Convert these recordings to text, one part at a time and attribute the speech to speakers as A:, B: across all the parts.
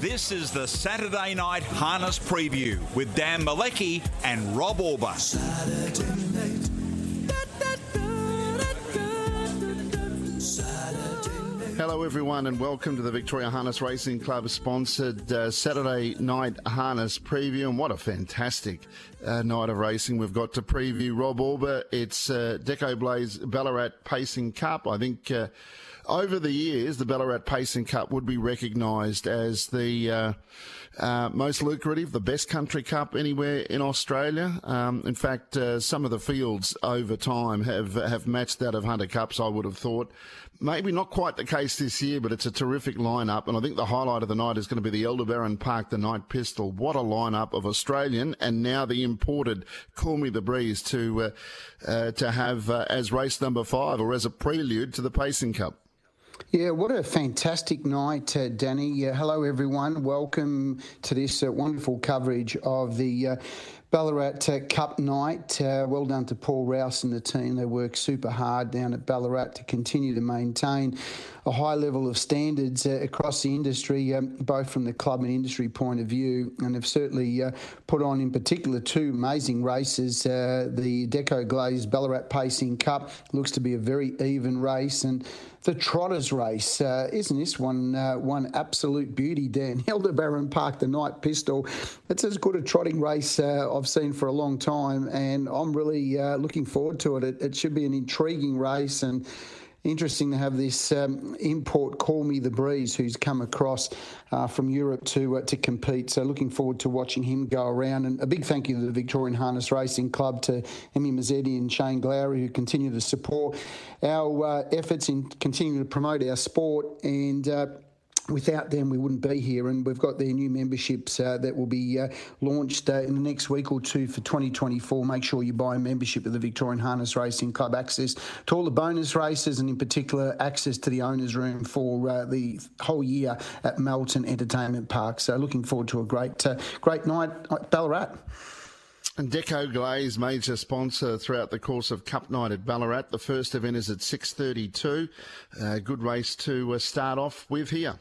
A: This is the Saturday Night Harness Preview with Dan Malecki and Rob Auber.
B: Hello, everyone, and welcome to the Victoria Harness Racing Club sponsored uh, Saturday night harness preview. And what a fantastic uh, night of racing we've got to preview. Rob Auber, it's uh, Deco Glaze Ballarat Pacing Cup. I think uh, over the years, the Ballarat Pacing Cup would be recognised as the uh, uh, most lucrative, the best country cup anywhere in Australia. Um, in fact, uh, some of the fields over time have have matched that of Hunter Cups. I would have thought. Maybe not quite the case this year, but it's a terrific lineup, and I think the highlight of the night is going to be the Aldebaran Park, the Night Pistol. What a lineup of Australian and now the imported Call Me the Breeze to uh, uh, to have uh, as race number five or as a prelude to the Pacing Cup.
C: Yeah, what a fantastic night, uh, Danny. Uh, hello, everyone. Welcome to this uh, wonderful coverage of the uh, Ballarat uh, Cup night. Uh, well done to Paul Rouse and the team. They work super hard down at Ballarat to continue to maintain a high level of standards across the industry, um, both from the club and industry point of view. And they've certainly put on, in particular, two amazing races. the Deco Glaze Ballarat Pacing Cup looks to be a very even race. And the Trotters race. Uh, isn't this one uh, one absolute beauty, Dan? Aldebaran Park, the Night Pistol. It's as good a trotting race uh, I've seen for a long time, and I'm really uh, looking forward to it. it. It should be an intriguing race and interesting to have this um, import Call Me the Breeze, who's come across uh, from Europe to uh, to compete. So looking forward to watching him go around. And a big thank you to the Victorian Harness Racing Club, to Emmy Mazzetti and Shane Glowry, who continue to support our uh, efforts in continuing to promote our sport and uh, without them, we wouldn't be here. And we've got their new memberships uh, that will be uh, launched uh, in the next week or two for 2024. Make sure you buy a membership of the Victorian Harness Racing Club, access to all the bonus races, and in particular, access to the owners' room for uh, the whole year at Melton Entertainment Park. So, looking forward to a great, uh, great night at Ballarat.
B: And Deco Glaze, major sponsor throughout the course of Cup Night at Ballarat. The first event is at 6.32. Uh, good race to start off with here.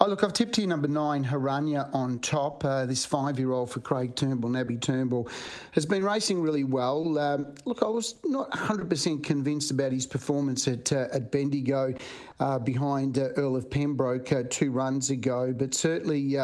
C: Oh, look, I've tipped here number nine, Haranya on top. Uh, this five year old for Craig Turnbull, Nabby Turnbull, has been racing really well. Um, look, I was not 100% convinced about his performance at, uh, at Bendigo uh, behind uh, Earl of Pembroke uh, two runs ago, but certainly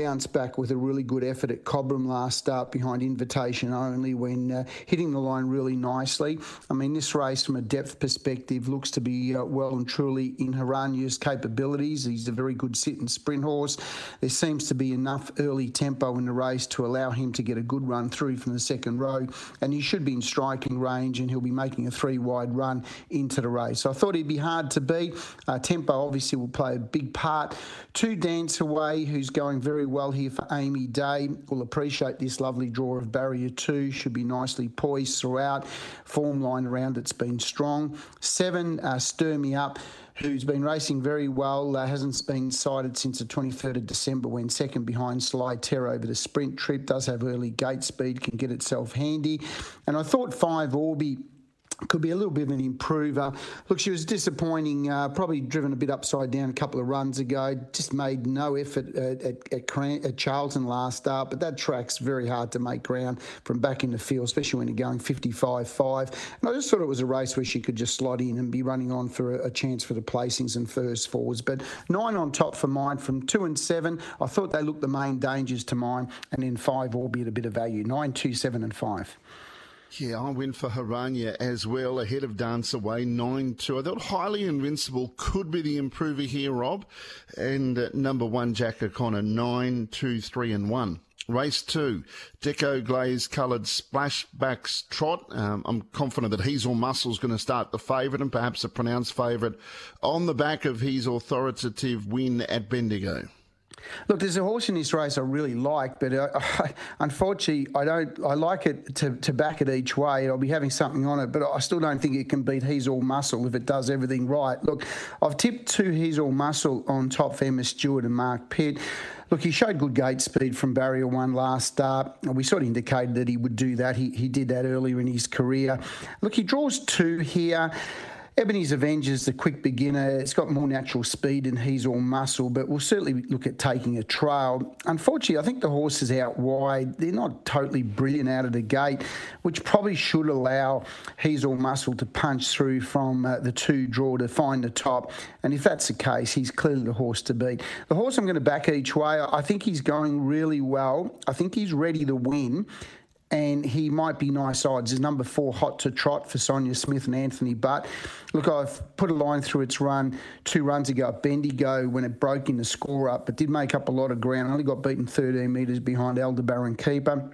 C: bounced back with a really good effort at Cobram last start behind Invitation Only when uh, hitting the line really nicely. I mean, this race from a depth perspective looks to be uh, well and truly in Haranya's capabilities. He's a very good sit and sprint horse. There seems to be enough early tempo in the race to allow him to get a good run through from the second row, and he should be in striking range and he'll be making a three wide run into the race. So I thought he'd be hard to beat. Uh, tempo obviously will play a big part. Two Dance Away, who's going very well here for Amy Day, will appreciate this lovely draw of barrier two. Should be nicely poised throughout. Form line around it's been strong. Seven, uh, Stir Me Up who's been racing very well, uh, hasn't been sighted since the 23rd of December when second behind Sly Terror over the sprint trip, does have early gate speed, can get itself handy. And I thought five Orby could be a little bit of an improver. Look, she was disappointing, uh, probably driven a bit upside down a couple of runs ago. Just made no effort at, at, at, at, Charlton last start, but that track's very hard to make ground from back in the field, especially when you're going 55 5. And I just thought it was a race where she could just slot in and be running on for a, a chance for the placings and first forwards. But nine on top for mine from two and seven. I thought they looked the main dangers to mine, and then five, albeit a bit of value. Nine, two, seven, and five.
B: Yeah, I went for Haranya as well, ahead of Dance Away, 9 2. I thought Highly Invincible could be the improver here, Rob. And uh, number one, Jack O'Connor, 9 2 3 and 1. Race two, Deco Glaze coloured splashbacks trot. Um, I'm confident that He's All Muscle's going to start the favourite and perhaps a pronounced favourite on the back of his authoritative win at Bendigo.
C: Look, there's a horse in this race I really like, but uh, I, unfortunately, I don't. I like it to, to back it each way. I'll be having something on it, but I still don't think it can beat He's All Muscle if it does everything right. Look, I've tipped two He's All Muscle on top for Emma Stewart and Mark Pitt. Look, he showed good gate speed from barrier one last start. We sort of indicated that he would do that. He, he did that earlier in his career. Look, he draws two here. Ebony's Avenger's the quick beginner. It's got more natural speed and he's all muscle, but we'll certainly look at taking a trail. Unfortunately, I think the horse is out wide. They're not totally brilliant out of the gate, which probably should allow he's all muscle to punch through from uh, the two draw to find the top. And if that's the case, he's clearly the horse to beat. The horse I'm going to back each way, I think he's going really well. I think he's ready to win and he might be nice odds. Is number four hot to trot for Sonia Smith and Anthony Butt. Look, I've put a line through its run two runs ago at Bendigo when it broke in the score up, but did make up a lot of ground. Only got beaten 13 metres behind Aldebaran Keeper.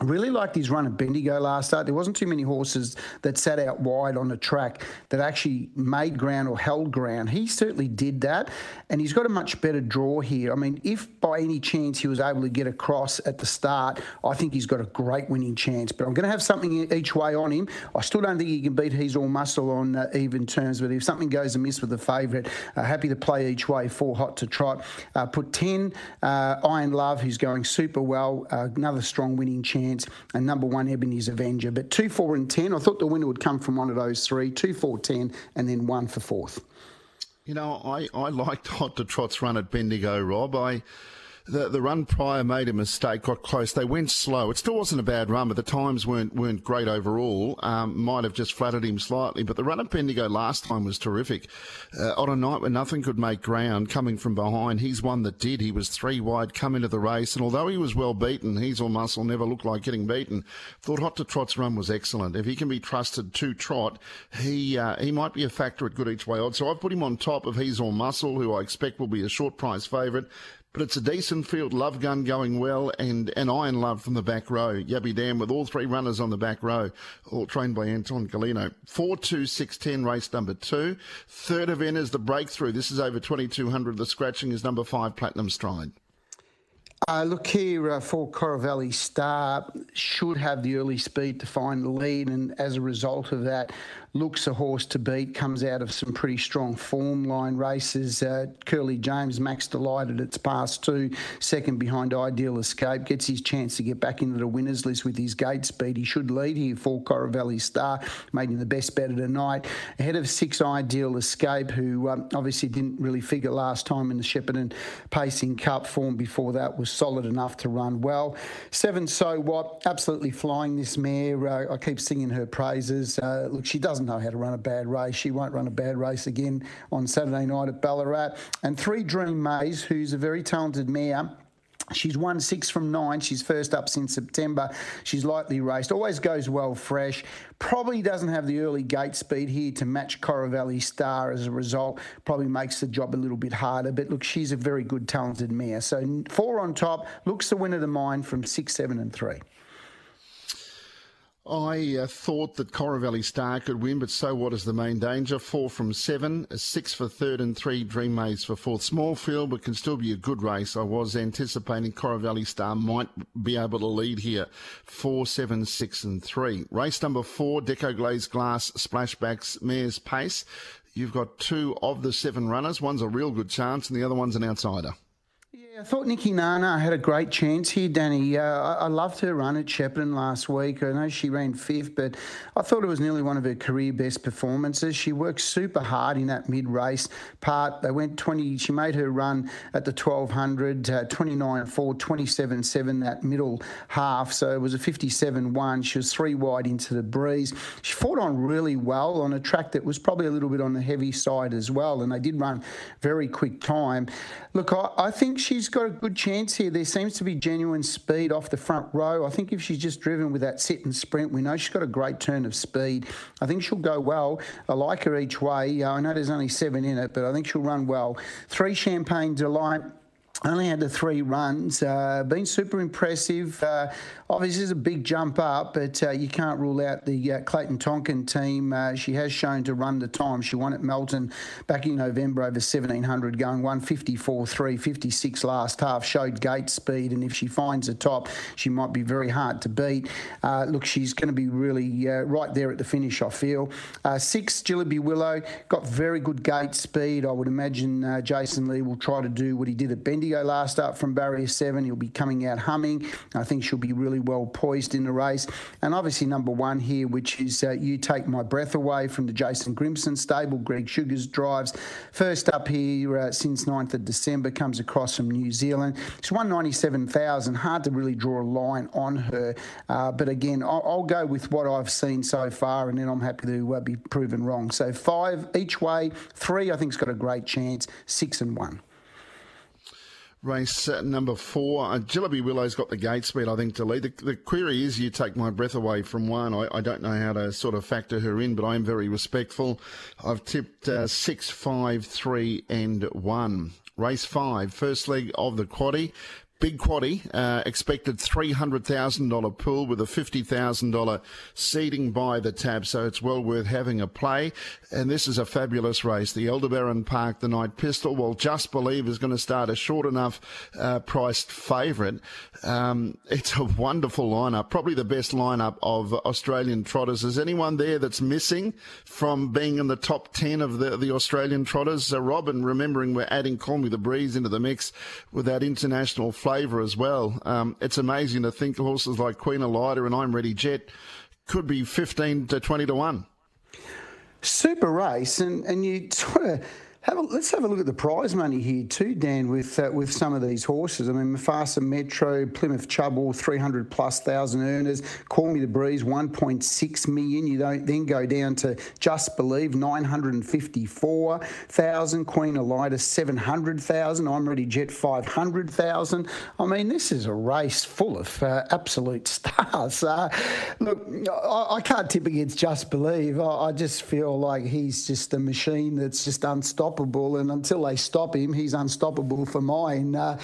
C: Really liked his run at Bendigo last start. There wasn't too many horses that sat out wide on the track that actually made ground or held ground. He certainly did that, and he's got a much better draw here. I mean, if by any chance he was able to get across at the start, I think he's got a great winning chance. But I'm going to have something each way on him. I still don't think he can beat He's All Muscle on uh, even terms, but if something goes amiss with the favourite, uh, happy to play each way, four hot to trot. Uh, put 10, uh, Iron Love, who's going super well, uh, another strong winning chance chance, and number one, Ebony's Avenger. But two, four, and 10, I thought the winner would come from one of those three two, four, 10, and then one for fourth.
B: You know, I, I liked Hot to Trot's run at Bendigo, Rob. I the, the run prior made a mistake, got close. They went slow. It still wasn't a bad run, but the times weren't weren't great overall. Um, might have just flattered him slightly, but the run at Bendigo last time was terrific. Uh, on a night when nothing could make ground, coming from behind, he's one that did. He was three wide, come into the race, and although he was well beaten, he's all muscle, never looked like getting beaten. Thought Hot to Trot's run was excellent. If he can be trusted to trot, he uh, he might be a factor at good each way odds. So I've put him on top of He's All Muscle, who I expect will be a short price favourite but it's a decent field. Love Gun going well, and, and Iron Love from the back row. Yabby Dam with all three runners on the back row, all trained by Anton Golino. 4 2 6 10, race number two. Third event is the breakthrough. This is over 2200. The scratching is number five, Platinum Stride.
C: Uh, look here uh, for Coravelli Star should have the early speed to find the lead, and as a result of that, looks a horse to beat, comes out of some pretty strong form line races. Uh, Curly James, Max Delighted, it's past two, second behind Ideal Escape, gets his chance to get back into the winners list with his gate speed. He should lead here for Coravelli Star, making the best bet of the night. Ahead of six Ideal Escape, who um, obviously didn't really figure last time in the Shepparton Pacing Cup form before that was solid enough to run well. Seven So What, absolutely flying this mare. Uh, I keep singing her praises. Uh, look, she doesn't know how to run a bad race. She won't run a bad race again on Saturday night at Ballarat. And three Dream Maze, who's a very talented mare. She's won six from nine. She's first up since September. She's lightly raced. Always goes well fresh. Probably doesn't have the early gate speed here to match Coravelli Star as a result. Probably makes the job a little bit harder. But look, she's a very good, talented mare. So four on top. Looks the winner to mine from six, seven, and three.
B: I uh, thought that Coravelli Star could win, but so what is the main danger? Four from seven, six for third, and three Dream Maze for fourth. Small field, but can still be a good race. I was anticipating Coravelli Star might be able to lead here. Four, seven, six, and three. Race number four, Deco Glazed Glass Splashbacks Mare's Pace. You've got two of the seven runners. One's a real good chance, and the other one's an outsider.
C: I thought Nikki Nana had a great chance here, Danny. Uh, I, I, loved her run at Shepparton last week. I know she ran fifth, but I thought it was nearly one of her career best performances. She worked super hard in that mid race part. They went 20, she made her run at the 1200, uh, 29 4, 27 7, that middle half. So it was a 57 1. She was three wide into the breeze. She fought on really well on a track that was probably a little bit on the heavy side as well, and they did run very quick time. Look, I, I think she's she's got a good chance here. There seems to be genuine speed off the front row. I think if she's just driven with that sit and sprint, we know she's got a great turn of speed. I think she'll go well. I like her each way. Uh, I know there's only seven in it, but I think she'll run well. Three Champagne Delight only had the three runs. Uh, been super impressive. Uh, obviously, it's a big jump up, but uh, you can't rule out the uh, Clayton Tonkin team. Uh, she has shown to run the time. She won at Melton back in November over 1700, going 154 3, 56 last half. Showed gate speed, and if she finds the top, she might be very hard to beat. Uh, look, she's going to be really right there at the finish, I feel. six, Jillaby Willow, got very good gate speed. I would imagine Jason Lee will try to do what he did at Bendy Indigo last up from barrier seven. He'll be coming out humming. I think she'll be really well poised in the race. And obviously, number one here, which is uh, You Take My Breath Away from the Jason Grimson stable. Greg Sugars drives. First up here uh, since 9th of December, comes across from New Zealand. She's 197,000. Hard to really draw a line on her. Uh, but again, I'll, I'll, go with what I've seen so far, and then I'm happy to uh, be proven wrong. So five each way. Three, I think, has got a great chance. Six and one.
B: Race number four, uh, Jillaby Willow's got the gate speed, I think, to lead. The, the query is you take my breath away from one. I, I, don't know how to sort of factor her in, but I am very respectful. I've tipped uh, six, five, three, and one. Race five, first leg of the quaddy. Big Quaddy, uh, expected $300,000 pool with a $50,000 seeding by the tab, so it's well worth having a play. And this is a fabulous race. The Aldebaran Park, the Night Pistol, well, Just Believe is going to start a short enough uh, priced favourite. Um, it's a wonderful lineup, probably the best lineup of Australian trotters. Is anyone there that's missing from being in the top 10 of the, the Australian trotters? Uh, Rob, and remembering we're adding Call Me the Breeze into the mix with that international as well. Um, it's amazing to think horses like Queen Elida and I'm Ready Jet could be 15 to 20 to 1.
C: Super race, and, and you sort of have a, let's have a look at the prize money here too, Dan, with uh, with some of these horses. I mean, Mufasa Metro, Plymouth Chubble, 300 plus thousand earners. Call Me the Breeze, 1.6 million. You don't then go down to Just Believe, 954,000. Queen Elida, 700,000. I'm Ready Jet, 500,000. I mean, this is a race full of uh, absolute stars. Uh, look, I, I, can't tip against Just Believe. I, I just feel like he's just a machine that's just unstoppable unstoppable, and until they stop him, he's unstoppable for mine. Uh,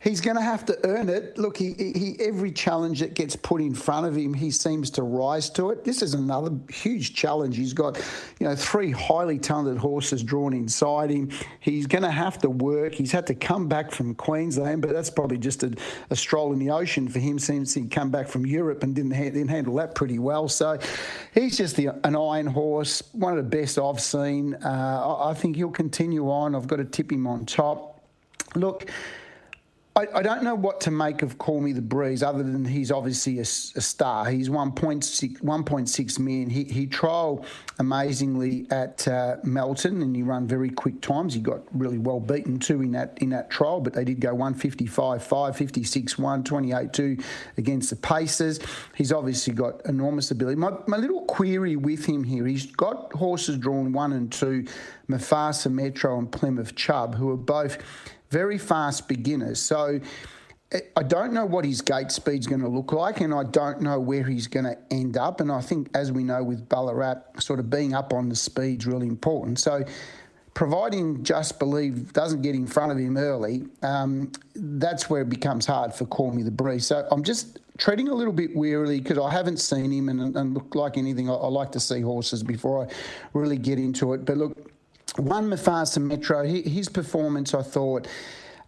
C: he's going to have to earn it. Look, he, he, every challenge that gets put in front of him, he seems to rise to it. This is another huge challenge. He's got, you know, three highly talented horses drawn inside him. He's going to have to work. He's had to come back from Queensland, but that's probably just a, a stroll in the ocean for him since he come back from Europe and didn't, ha- didn't handle that pretty well. So he's just the, an iron horse, one of the best I've seen. Uh, I, I think he'll continue on. I've got to tip him on top. Look, I, I, don't know what to make of Call Me the Breeze, other than he's obviously a, a star. He's 1.6, 1.6 million. He, he trialled amazingly at uh, Melton and he ran very quick times. He got really well beaten too in that in that trial, but they did go 155 5, 56 1, 28 2 against the Pacers. He's obviously got enormous ability. My, my little query with him here, he's got horses drawn one and two, Mufasa Metro and Plymouth Chubb, who are both very fast beginners. So eh, I don't know what his gate speed's going to look like, and I don't know where he's going to end up. And I think, as we know with Ballarat, sort of being up on the speed's really important. So, providing Just Believe doesn't get in front of him early, um, that's where it becomes hard for Call Me the Breeze. So, I'm just treading a little bit wearily because I haven't seen him and, and look like anything. I, I, like to see horses before I really get into it. But look, one Mufasa Metro, his performance, I thought,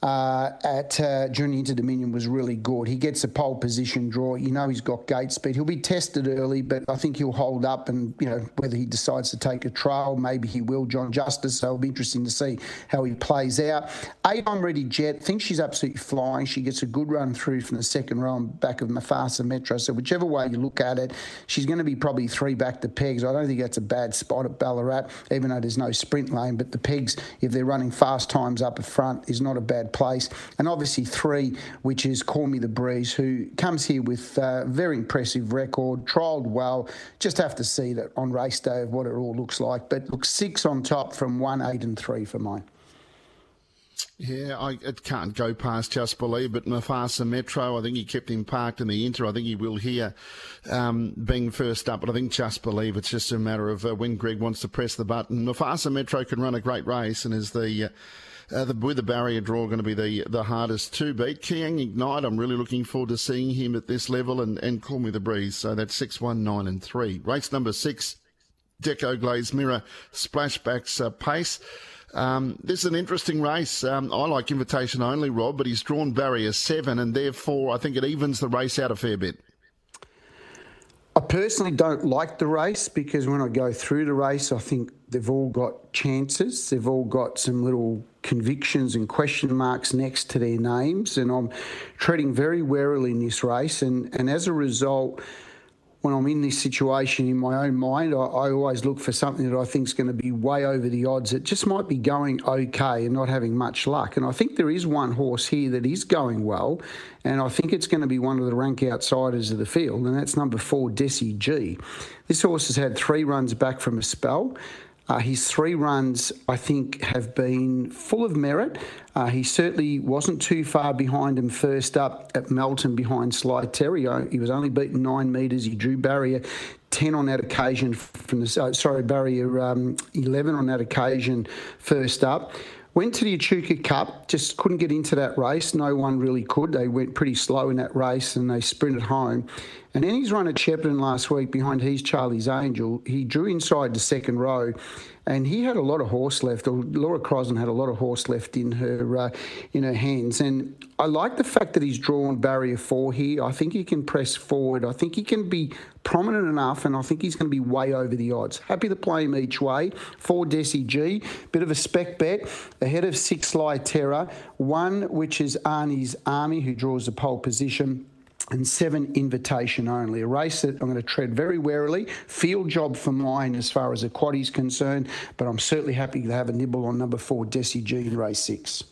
C: uh, at uh, Junior Inter Dominion was really good. He gets a pole position draw. You know he's got gate speed. He'll be tested early, but I think he'll hold up. And you know whether he decides to take a trial, maybe he will. John Justice. So it'll be interesting to see how he plays out. Eight I'm ready. Jet. Think she's absolutely flying. She gets a good run through from the second row on back of Mufasa Metro. So whichever way you look at it, she's going to be probably three back to pegs. I don't think that's a bad spot at Ballarat, even though there's no sprint lane. But the pegs, if they're running fast times up front, is not a bad place. And obviously, three, which is Call Me the Breeze, who comes here with a very impressive record, trialled well. Just have to see that on race day of what it all looks like. But look, six on top from one, eight, and three for mine.
B: Yeah, I it can't go past Just Believe, but Mufasa Metro, I think he kept him parked in the Inter. I think he will here um, being first up, but I think Just Believe, it's just a matter of uh, when Greg wants to press the button. Mufasa Metro can run a great race and is the. Uh, uh, the, with the barrier draw going to be the the hardest to beat. Kiang Ignite, I'm really looking forward to seeing him at this level and, and Call Me the Breeze. So that's 6, 1, 9 and 3. Race number 6, Deco Glaze Mirror Splashbacks uh, Pace. Um, this is an interesting race. Um, I like invitation only, Rob, but he's drawn barrier seven, and therefore I think it evens the race out a fair bit.
C: I personally don't like the race because when I go through the race, I think they've all got chances. They've all got some little convictions and question marks next to their names, and I'm treading very warily in this race. And, and as a result, when I'm in this situation in my own mind, I, I always look for something that I think is going to be way over the odds. It just might be going okay and not having much luck. And I think there is one horse here that is going well, and I think it's going to be one of the rank outsiders of the field, and that's number four, Desi G. This horse has had three runs back from a spell. Uh, his three runs, I think, have been full of merit. Uh, he certainly wasn't too far behind him first up at Melton behind Sly Terror. He was only beaten nine metres. He drew barrier 10 on that occasion from the, uh, sorry, barrier um, 11 on that occasion first up. Went to the Echuca Cup, just couldn't get into that race. No one really could. They went pretty slow in that race and they sprinted home. And then he's run at Shepparton last week behind He's Charlie's Angel. He drew inside the second row and he had a lot of horse left, or Laura Crosland had a lot of horse left in her uh, in her hands. And I like the fact that he's drawn barrier four here. I think he can press forward. I think he can be prominent enough, and I think he's going to be way over the odds. Happy to play him each way. Four Desi G, bit of a spec bet ahead of six Sly Terror, one which is Arnie's Army, who draws the pole position and seven invitation only. A race that I'm going to tread very warily. Field job for mine as far as a quad is concerned, but I'm certainly happy to have a nibble on number four, Desi G, race six.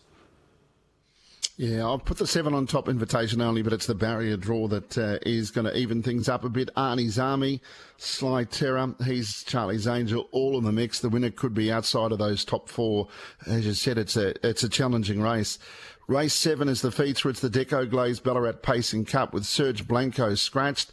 B: Yeah, I'll put the seven on top invitation only, but it's the barrier draw that uh, is going to even things up a bit. Arnie's Army, Sly Terror, he's Charlie's Angel, all in the mix. The winner could be outside of those top four. As you said, it's a it's a challenging race. Race seven is the feature. It's the Deco Glaze Ballarat Pacing Cup with Serge Blanco scratched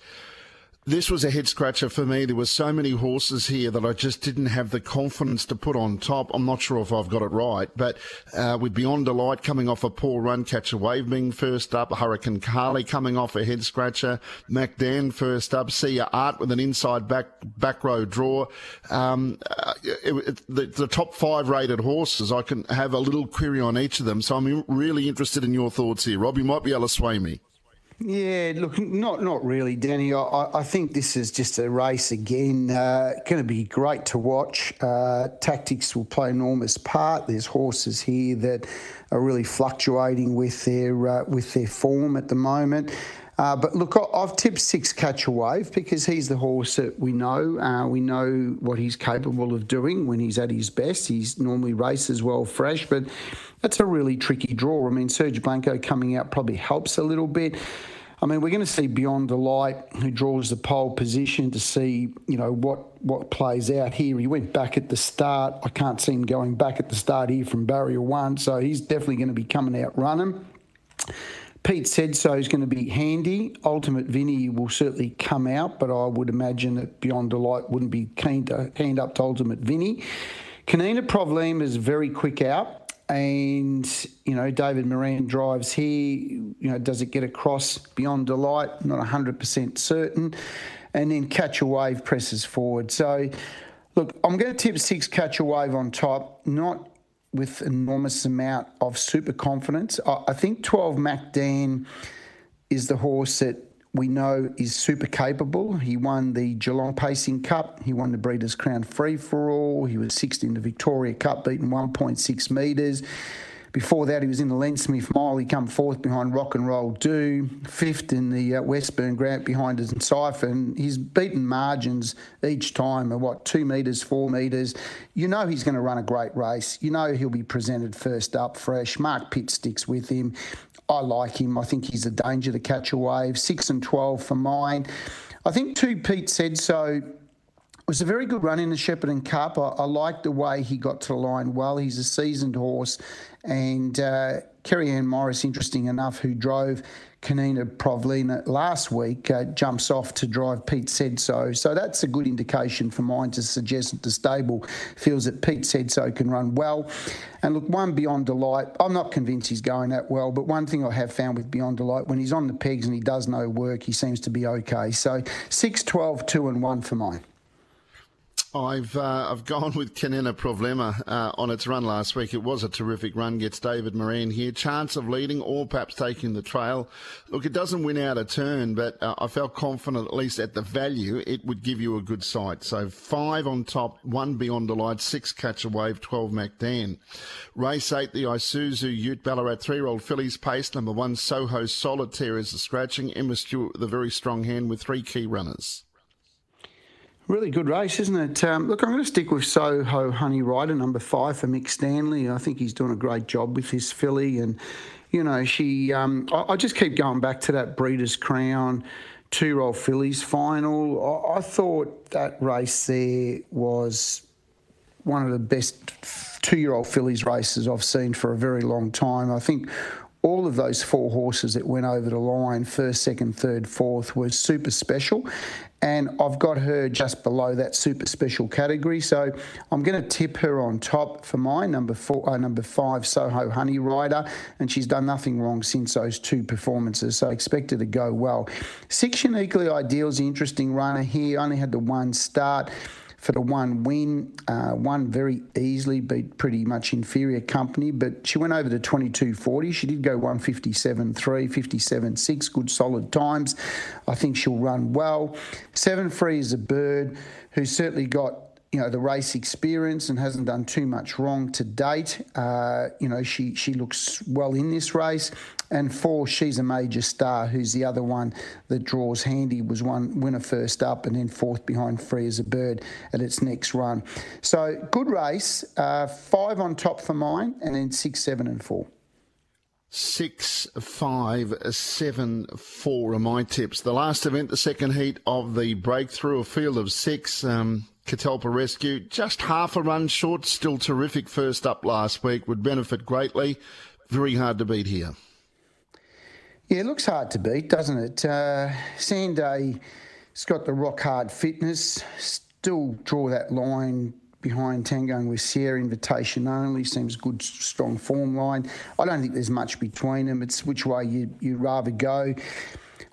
B: this was a head scratcher for me. There were so many horses here that I just didn't have the confidence to put on top. I'm not sure if I've got it right, but uh, with Beyond Delight coming off a poor run, Catch a Wave being first up, Hurricane Carly coming off a head scratcher, MacDan first up, See your Art with an inside back back row draw. Um, uh, it, it, the, the top five rated horses, I can have a little query on each of them. So I'm really interested in your thoughts here, Rob. You might be able to sway me.
C: Yeah, look, not not really, Danny. I, I think this is just a race again. Uh, going to be great to watch. Uh, tactics will play enormous part. There's horses here that are really fluctuating with their uh, with their form at the moment. Uh, but look, I've tipped six catch a wave because he's the horse that we know. Uh, we know what he's capable of doing when he's at his best. He's normally races well fresh, but that's a really tricky draw. I mean, Serge Blanco coming out probably helps a little bit. I mean, we're going to see Beyond Delight, who draws the pole position to see, you know, what what plays out here. He went back at the start. I can't see him going back at the start here from barrier one, so he's definitely going to be coming out running. Pete said so is going to be handy. Ultimate Vinny will certainly come out, but I would imagine that Beyond Delight wouldn't be keen to hand up to Ultimate Vinny. Kanina Problem is very quick out and you know David Moran drives here. You know, does it get across beyond delight? Not hundred percent certain. And then catch a wave presses forward. So, look, I'm going to tip six catch a wave on top, not with enormous amount of super confidence. I, I think 12 Mac Dan is the horse that we know is super capable. He won the Geelong Pacing Cup. He won the Breeders' Crown Free for All. He was sixth in the Victoria Cup, beaten 1.6 metres. Before that, he was in the Len Smith Mile. He come fourth behind Rock and Roll Do, fifth in the uh, Westburn Grant behind his Siphon. He's beaten margins each time of what, two metres, four metres. You know he's going to run a great race. You know he'll be presented first up fresh. Mark Pitt sticks with him. I like him. I think he's a danger to catch a wave. Six and 12 for mine. I think two Pete said so. It was a very good run in the Shepparton Cup. I, I like the way he got to the line well. He's a seasoned horse. And uh, Kerry Ann Morris, interesting enough, who drove Kanina Provlina last week uh, jumps off to drive Pete said so. So that's a good indication for mine to suggest that the stable feels that Pete said so can run well. And look, one Beyond Delight, I'm not convinced he's going that well, but one thing I have found with Beyond Delight, when he's on the pegs and he does no work, he seems to be okay. So 6, 12, 2 and 1 for mine.
B: I've uh, I've gone with Canena Problema uh, on its run last week. It was a terrific run. Gets David Moran here. Chance of leading or perhaps taking the trail. Look, it doesn't win out a turn, but uh, I felt confident at least at the value it would give you a good sight. So five on top, one Beyond Delight, six Catch a Wave, twelve MacDan. Race eight, the Isuzu Ute Ballarat three-year-old fillies pace. Number one Soho Solitaire is the scratching. Emma Stewart with a very strong hand with three key runners.
C: Really good race, isn't it? Um, look, I'm going to stick with Soho Honey Rider, number five for Mick Stanley. I think he's doing a great job with his filly. And, you know, she, um, I, I, just keep going back to that Breeders' Crown two year old fillies final. I, I thought that race there was one of the best two year old fillies races I've seen for a very long time. I think all of those four horses that went over the line, first, second, third, fourth, were super special and I've got her just below that super special category. So I'm going to tip her on top for my number four, uh, number five Soho Honey Rider, and she's done nothing wrong since those two performances. So I expect her to go well. Six Uniquely Ideal is the interesting runner here. Only had the one start for the one win. Uh, won very easily, beat pretty much inferior company, but she went over to 22.40. She did go 157.3, 57.6, good solid times. I think she'll run well. Seven Free as a Bird who's certainly got you know the race experience and hasn't done too much wrong to date. Uh, you know she she looks well in this race. And four, she's a major star. Who's the other one that draws handy? Was one winner first up and then fourth behind Free as a Bird at its next run. So good race. Uh, five on top for mine, and then six, seven, and four.
B: Six, five, seven, four are my tips. The last event, the second heat of the breakthrough, a field of six. Um, Catalpa Rescue, just half a run short, still terrific first up last week, would benefit greatly. Very hard to beat here.
C: Yeah, it looks hard to beat, doesn't it? Uh, Sanday has got the rock hard fitness, still draw that line behind Tangoing with Sierra invitation only. Seems good, strong form line. I don't think there's much between them. It's which way you, you'd rather go.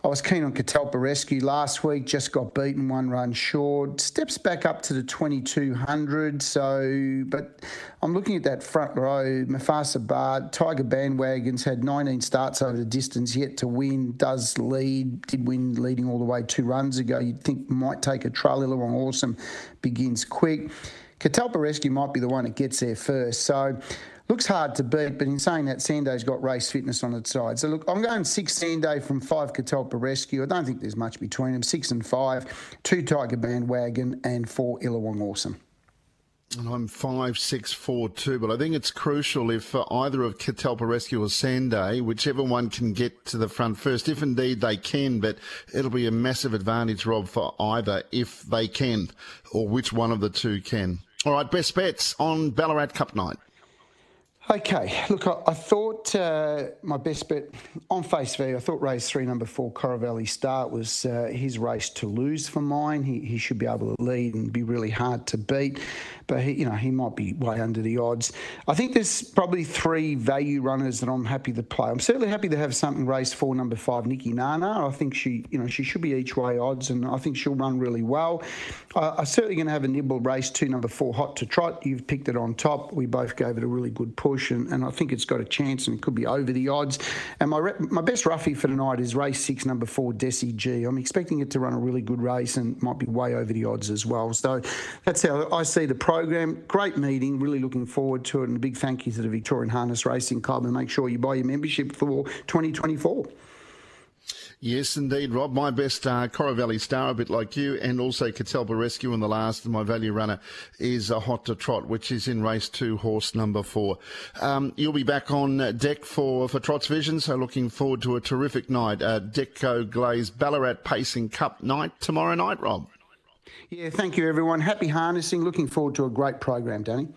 C: I was keen on Catalpa Rescue last week, just got beaten one run short. Steps back up to the 2200. So, but I'm looking at that front row. Mufasa Bard, Tiger Bandwagons had 19 starts over the distance, yet to win. Does lead, did win leading all the way two runs ago. You'd think might take a trail. Illawong Awesome begins quick. Catalpa Rescue might be the one that gets there first. So, looks hard to beat, but in saying that, Sanday's got race fitness on its side. So look, I'm going six Sanday from five Catalpa Rescue. I don't think there's much between them. Six and five, two Tiger Bandwagon, and four Illawong Awesome.
B: And I'm five, six, four, two. But I think it's crucial if uh, either of Catalpa Rescue or Sanday, whichever one can get to the front first, if indeed they can. But it'll be a massive advantage, Rob, for either if they can, or which one of the two can. All right, best bets on Ballarat Cup night.
C: Okay, look, I, I thought uh, my best bet on face value, I thought race three, number four, Valley Start was uh, his race to lose for mine. He, he should be able to lead and be really hard to beat, but he, you know he might be way under the odds. I think there's probably three value runners that I'm happy to play. I'm certainly happy to have something race four, number five, Nikki Nana. I think she, you know, she should be each way odds, and I think she'll run really well. I, I'm certainly going to have a nibble race two, number four, Hot to Trot. You've picked it on top. We both gave it a really good push push, and, and I think it's got a chance and it could be over the odds. And my my best roughie for tonight is race six, number four, Desi G. I'm expecting it to run a really good race and might be way over the odds as well. So that's how I see the program. Great meeting, really looking forward to it, and a big thank you to the Victorian Harness Racing Club. And make sure you buy your membership for 2024.
B: Yes, indeed, Rob. My best uh, Valley Star, a bit like you, and also Catalpa Rescue in the last. My value runner is a Hot to Trot, which is in race two, horse number four. Um, you'll be back on deck for, for Trot's Vision, so looking forward to a terrific night. Uh, Deco Glaze Ballarat Pacing Cup night tomorrow night, Rob.
C: Yeah, thank you, everyone. Happy harnessing. Looking forward to a great program, Danny.